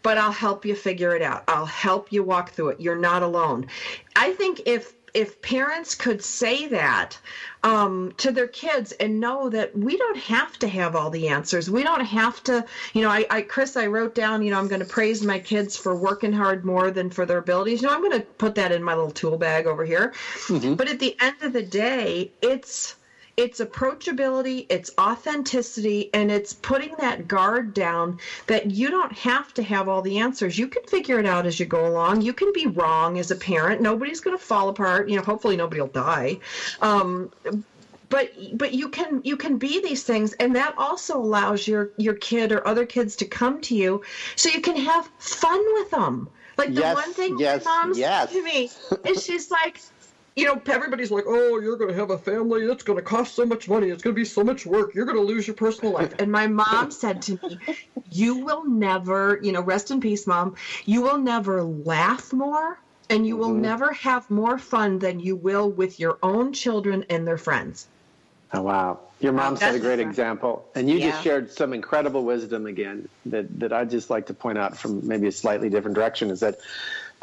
but I'll help you figure it out. I'll help you walk through it. You're not alone. I think if if parents could say that um, to their kids and know that we don't have to have all the answers. We don't have to, you know, I, I Chris, I wrote down, you know, I'm going to praise my kids for working hard more than for their abilities. You know, I'm going to put that in my little tool bag over here. But at the end of the day, it's it's approachability, it's authenticity, and it's putting that guard down that you don't have to have all the answers. You can figure it out as you go along. You can be wrong as a parent. Nobody's going to fall apart. You know, hopefully nobody will die. Um, but but you can you can be these things and that also allows your your kid or other kids to come to you so you can have fun with them like the Yes, one thing yes, my mom yes. said to me is she's like you know, everybody's like, oh, you're going to have a family. It's going to cost so much money. It's going to be so much work. You're going to lose your personal life. And my mom said to me, you will never, you know, rest in peace, mom. You will never laugh more and you will mm-hmm. never have more fun than you will with your own children and their friends. Oh, wow. Your mom set a great different. example. And you Yeah. just shared some incredible wisdom again that, that I'd just like to point out from maybe a slightly different direction is that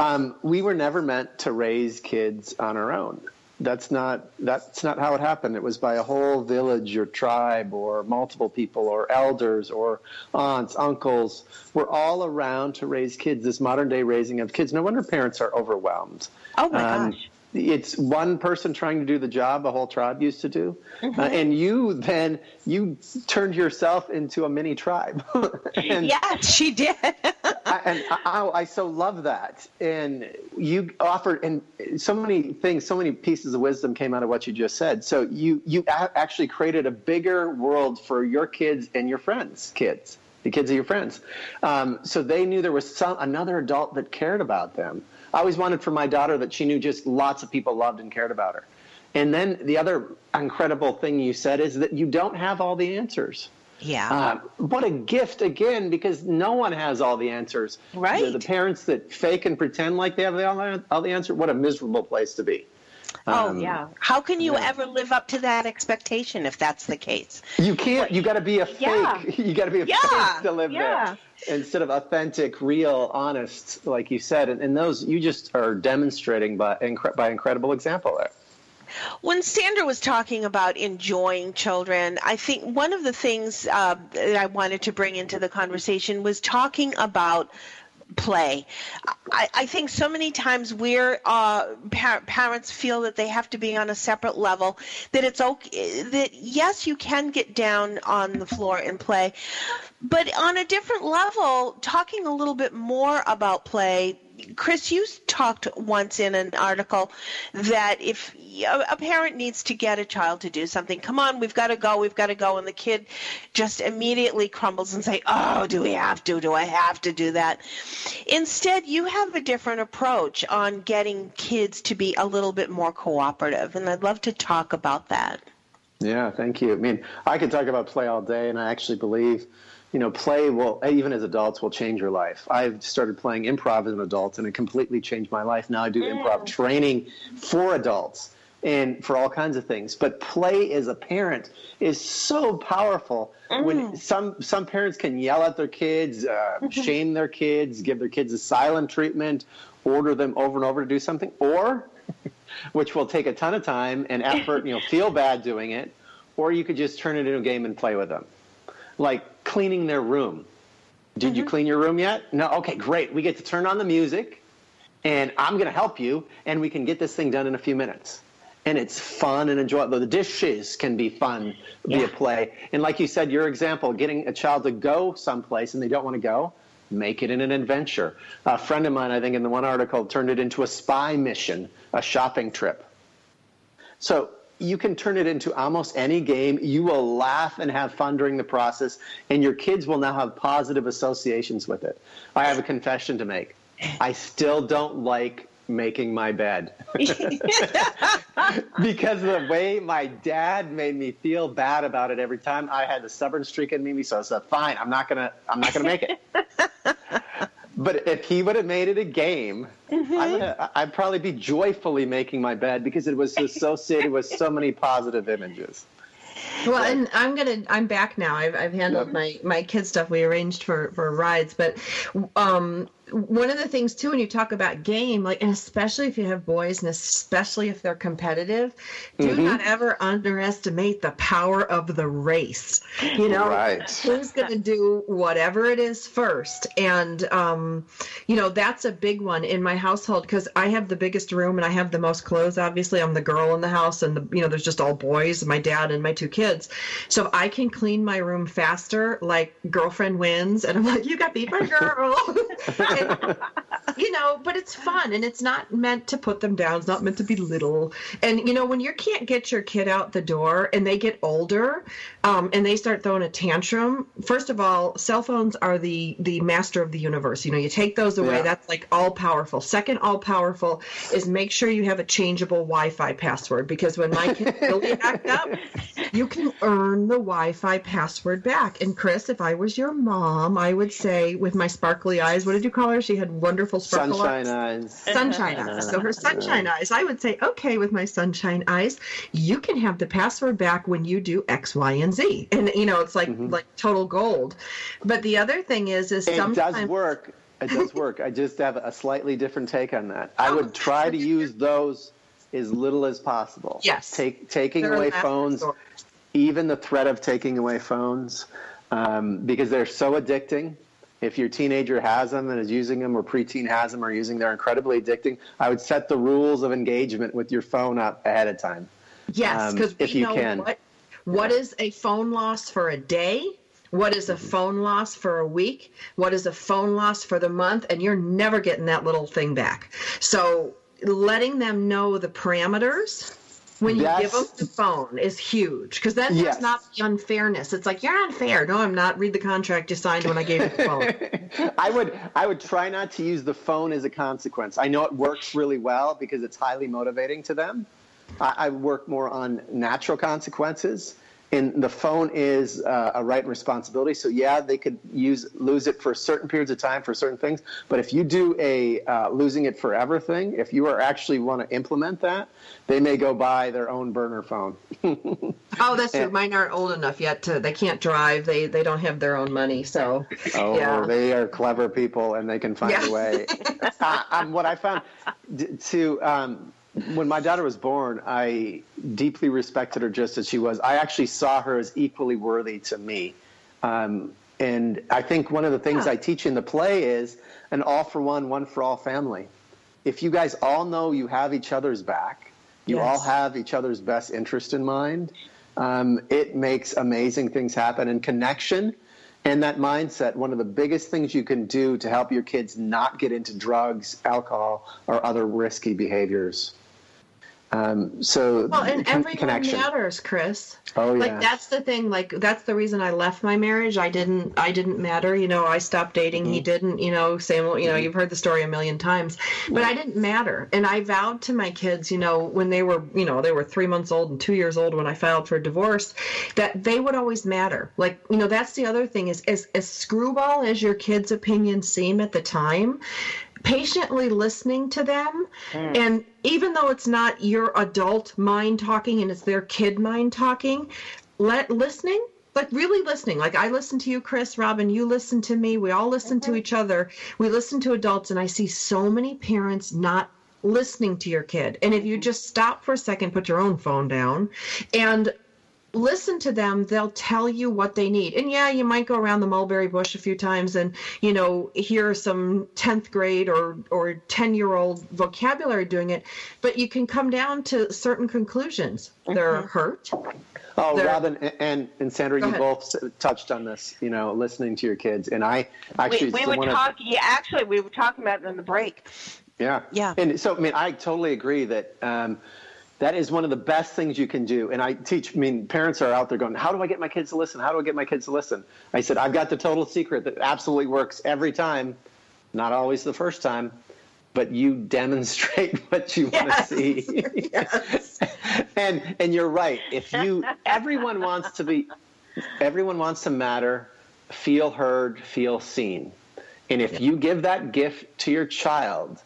um, we were never meant to raise kids on our own. That's not that's not how it happened. It was by a whole village or tribe or multiple people or elders or aunts, uncles. We're all around to raise kids. This modern day raising of kids. No wonder parents are overwhelmed. Oh my Um, gosh. It's one person trying to do the job a whole tribe used to do. Uh, and you then you turned yourself into a mini tribe. And Yes, she did. I, and I, I so love that. And you offered and so many things so many pieces of wisdom came out of what you just said. So you you a- actually created a bigger world for your kids and your friends kids the kids of your friends. Um, so they knew there was some another adult that cared about them i always wanted for my daughter that she knew just lots of people loved and cared about her and then the other incredible thing you said is that you don't have all the answers yeah. uh, what a gift again, because no one has all the answers. Right. The, the parents that fake and pretend like they have all the, all the answer. What a miserable place to be. oh um, yeah. How can you yeah. ever live up to that expectation if that's the case? You can't. You got to be a fake. Yeah. You got to be a Yeah. fake to live Yeah. there instead of authentic, real, honest, like you said. And, and those you just are demonstrating by incre- by incredible example there. When Sandra was talking about enjoying children, I think one of the things uh, that I wanted to bring into the conversation was talking about play. I, I, think so many times we're uh, par- parents feel that they have to be on a separate level. That it's okay. That yes, you can get down on the floor and play, but on a different level, talking a little bit more about play Chris, you talked once in an article that if a parent needs to get a child to do something, come on, we've got to go, we've got to go, and the kid just immediately crumbles and say, "Oh, do we have to? Do I have to do that?" Instead, you have a different approach on getting kids to be a little bit more cooperative, and I'd love to talk about that. Yeah, thank you. I mean, I could talk about play all day, and I actually believe you know, play will, even as adults, will change your life. I've started playing improv as an adult, and it completely changed my life. Now I do mm. improv training for adults and for all kinds of things. But play as a parent is so powerful. Mm. When some some parents can yell at their kids, uh, shame their kids, give their kids a silent treatment, order them over and over to do something, or which will take a ton of time and effort, and you know, feel bad doing it, or you could just turn it into a game and play with them. Like cleaning their room. Did mm-hmm. you clean your room yet? No. Okay, great. We get to turn on the music, and I'm going to help you, and we can get this thing done in a few minutes. And it's fun and enjoyable. The dishes can be fun yeah. via play. And like you said, your example, getting a child to go someplace and they don't want to go, make it in an adventure. A friend of mine, I think in the one article, turned it into a spy mission, a shopping trip. So you can turn it into almost any game. You will laugh and have fun during the process, and your kids will now have positive associations with it. I have a confession to make. I still don't like making my bed because of the way my dad made me feel bad about it every time I had the stubborn streak in me. So I said, "Fine, I'm not gonna, I'm not gonna make it." But if he would have made it a game, mm-hmm. I would I'd probably be joyfully making my bed because it was associated with so many positive images. Well, and I'm gonna. I'm back now. I've, I've handled yep. my my kid stuff. We arranged for for rides, but um, one of the things too when you talk about game like and especially if you have boys and especially if they're competitive do mm-hmm. not ever underestimate the power of the race. You know right. who's going to do whatever it is first. And um, you know that's a big one in my household because i have the biggest room and i have the most clothes obviously. I'm the girl in the house and the, you know there's just all boys my dad and my two kids. So if i can clean my room faster like girlfriend wins and i'm like you got beat by girl you know, but it's fun and it's not meant to put them down. It's not meant to be little. And you know, when you can't get your kid out the door and they get older, um, and they start throwing a tantrum. First of all, cell phones are the the master of the universe. You know, you take those away, yeah. that's like all powerful. Second, all powerful is make sure you have a changeable Wi-Fi password because when my kids really act up, you can earn the Wi-Fi password back. And Chris, if I was your mom, I would say with my sparkly eyes, what did you call her? She had wonderful sparkle sunshine eyes. eyes. Sunshine eyes. So her sunshine eyes. I would say, okay, with my sunshine eyes, you can have the password back when you do X, Y, and Z. And you know, it's like mm-hmm. like total gold. But the other thing is, is it sometimes does work. It does work. I just have a slightly different take on that. I would try to use those as little as possible. Yes. Take taking they're away phones, even the threat of taking away phones, um, because they're so addicting if your teenager has them and is using them or preteen has them or using they're incredibly addicting. I would set the rules of engagement with your phone up ahead of time. Yes because um, if you can. what, what yeah. is a phone loss for a day? What is a mm-hmm. phone loss for a week? What is a phone loss for the month? And you're never getting that little thing back. So letting them know the parameters when you give them the phone is huge because then yes. there's not the unfairness. It's like you're unfair. No, I'm not. Read the contract you signed when I gave you the phone. I would I would try not to use the phone as a consequence. I know it works really well because it's highly motivating to them. I, I work more on natural consequences and the phone is uh, a right and responsibility. So yeah, they could use lose it for certain periods of time for certain things. But if you do a uh, losing it forever thing, if you are actually want to implement that, they may go buy their own burner phone. oh, that's true. Mine aren't old enough yet to. They can't drive. They they don't have their own money. So oh, yeah. they are clever people and they can find yeah. a way. uh, um, what I found to. Um, when my daughter was born, I deeply respected her just as she was. I actually saw her as equally worthy to me. Um, and I think one of the things Yeah. I teach in the play is an all for one, one for all family. If you guys all know you have each other's back, you Yes. all have each other's best interest in mind, um, it makes amazing things happen. And connection and that mindset, one of the biggest things you can do to help your kids not get into drugs, alcohol, or other risky behaviors. Um, so, Well, and con- everyone connection. matters, Chris. Oh, yeah. Like that's the thing. Like that's the reason I left my marriage. I didn't. I didn't matter. You know, I stopped dating. Mm-hmm. He didn't. You know, same. You know, you've heard the story a million times. But I didn't matter. And I vowed to my kids. You know, when they were, you know, they were three months old and two years old when I filed for divorce, that they would always matter. Like you know, that's the other thing is as as screwball as your kids' opinions seem at the time patiently listening to them. Mm. And even though it's not your adult mind talking and it's their kid mind talking let listening like really listening. Like i listen to you chris robin you listen to me we all listen to mm-hmm. each other. We listen to adults and i see so many parents not listening to your kid. And if you mm-hmm. just stop for a second put your own phone down and listen to them they'll tell you what they need and yeah you might go around the mulberry bush a few times and you know hear some 10th grade or or 10 year old vocabulary doing it but you can come down to certain conclusions they're hurt Oh, There- Robin and, and, and Sandra, Go you ahead. both touched on this, you know, listening to your kids. And I actually, we, we were one of- talking. Yeah, actually, we were talking about it in the break. yeah. Yeah. And so, I mean, I totally agree that um, that is one of the best things you can do. And I teach, I mean, parents are out there going, how do I get my kids to listen? How do I get my kids to listen? I said, I've got the total secret that absolutely works every time, not always the first time. But you demonstrate what you want to see. and and you're right. If you everyone wants to be everyone wants to matter, feel heard, feel seen. And if you give that gift to your child,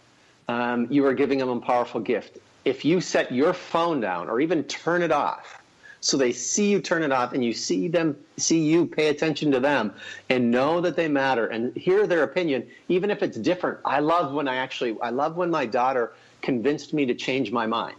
um, you are giving them a powerful gift. If you set your phone down or even turn it off, so they see you turn it off and you see them, see you pay attention to them and know that they matter and hear their opinion, even if it's different. I love when I actually, I love when my daughter convinced me to change my mind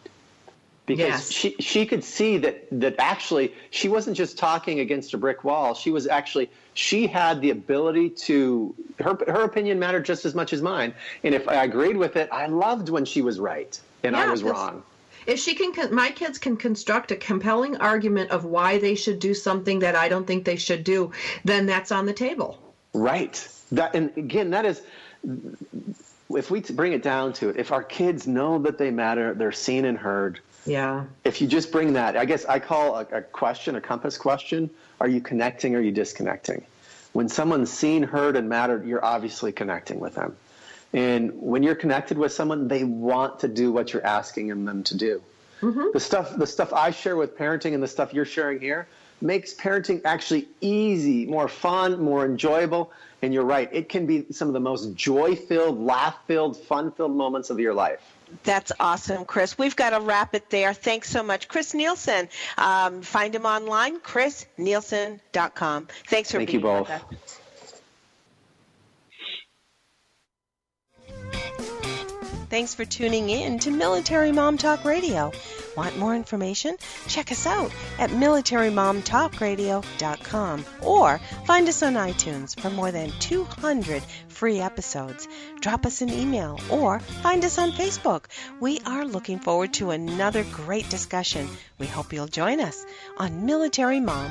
because Yes. she she could see that that actually she wasn't just talking against a brick wall. She was actually she had the ability to her her opinion mattered just as much as mine. And if I agreed with it, I loved when she was right and I Yeah, was 'cause- wrong. if she can my kids can construct a compelling argument of why they should do something that i don't think they should do then that's on the table Right. That and again, that is if we bring it down to it, if our kids know that they matter, they're seen and heard. yeah If you just bring that, I guess I call a, a question a compass question. Are you connecting or are you disconnecting? When someone's seen, heard, and mattered, you're obviously connecting with them. And when you're connected with someone, they want to do what you're asking them to do. The stuff, the stuff I share with parenting and the stuff you're sharing here makes parenting actually easy, more fun, more enjoyable. And you're right, it can be some of the most joy-filled, laugh-filled, fun-filled moments of your life. That's awesome, Chris. We've got to wrap it there. Thanks so much. Chris Nielson. Um, find him online, chrisnielson.com. Thanks for being here. Thank being you both. with us. Thanks for tuning in to Military Mom Talk Radio. Want more information? Check us out at militarymomtalkradio.com or find us on iTunes for more than 200 free episodes. Drop us an email or find us on Facebook. We are looking forward to another great discussion. We hope you'll join us on Military Mom